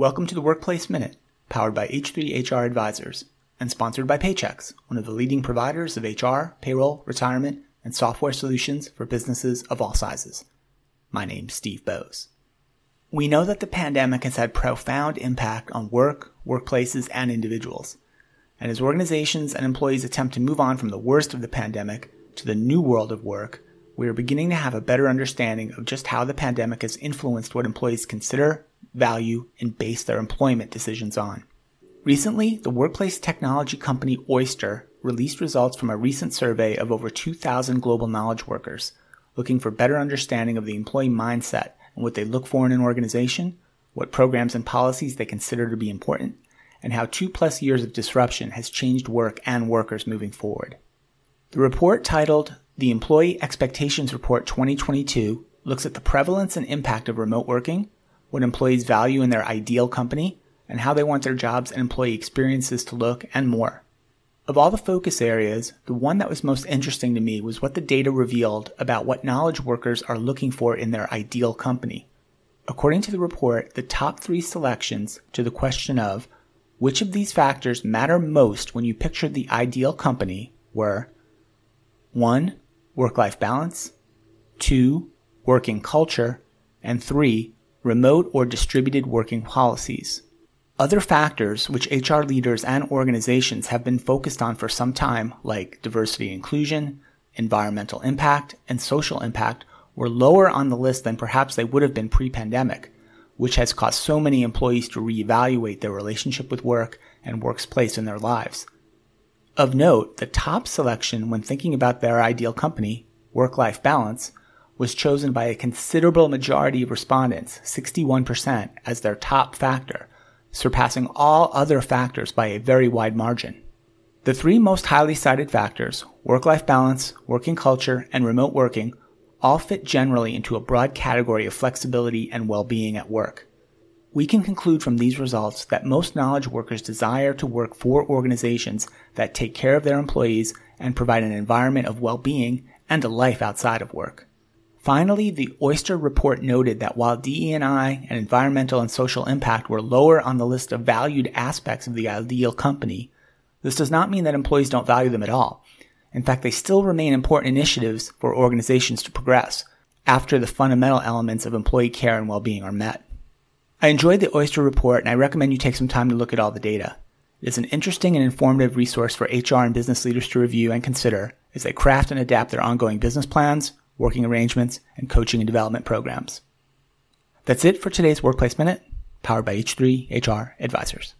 Welcome to the Workplace Minute, powered by H3 HR Advisors and sponsored by Paychex, one of the leading providers of HR, payroll, retirement, and software solutions for businesses of all sizes. My name's Steve Boese. We know that the pandemic has had profound impact on work, workplaces, and individuals. And as organizations and employees attempt to move on from the worst of the pandemic to the new world of work, we are beginning to have a better understanding of just how the pandemic has influenced what employees consider, value, and base their employment decisions on. Recently, the workplace technology company Oyster released results from a recent survey of over 2,000 global knowledge workers, looking for better understanding of the employee mindset and what they look for in an organization, what programs and policies they consider to be important, and how two plus years of disruption has changed work and workers moving forward. The report titled The Employee Expectations Report 2022 looks at the prevalence and impact of remote working, what employees value in their ideal company, and how they want their jobs and employee experiences to look, and more. Of all the focus areas, the one that was most interesting to me was what the data revealed about what knowledge workers are looking for in their ideal company. According to the report, the top three selections to the question of which of these factors matter most when you picture the ideal company were 1. Work life balance, 2. Working culture, and 3 remote or distributed working policies. Other factors which HR leaders and organizations have been focused on for some time, like diversity inclusion, environmental impact, and social impact, were lower on the list than perhaps they would have been pre pandemic, which has caused so many employees to reevaluate their relationship with work and work's place in their lives. Of note, the top selection when thinking about their ideal company, work life balance, was chosen by a considerable majority of respondents, 61%, as their top factor, surpassing all other factors by a very wide margin. The three most highly cited factors, work-life balance, working culture, and remote working, all fit generally into a broad category of flexibility and well-being at work. We can conclude from these results that most knowledge workers desire to work for organizations that take care of their employees and provide an environment of well-being and a life outside of work. Finally, the Oyster report noted that while DE&I and environmental and social impact were lower on the list of valued aspects of the ideal company, this does not mean that employees don't value them at all. In fact, they still remain important initiatives for organizations to progress after the fundamental elements of employee care and well-being are met. I enjoyed the Oyster report and I recommend you take some time to look at all the data. It is an interesting and informative resource for HR and business leaders to review and consider as they craft and adapt their ongoing business plans, working arrangements, and coaching and development programs. That's it for today's Workplace Minute, powered by H3 HR Advisors.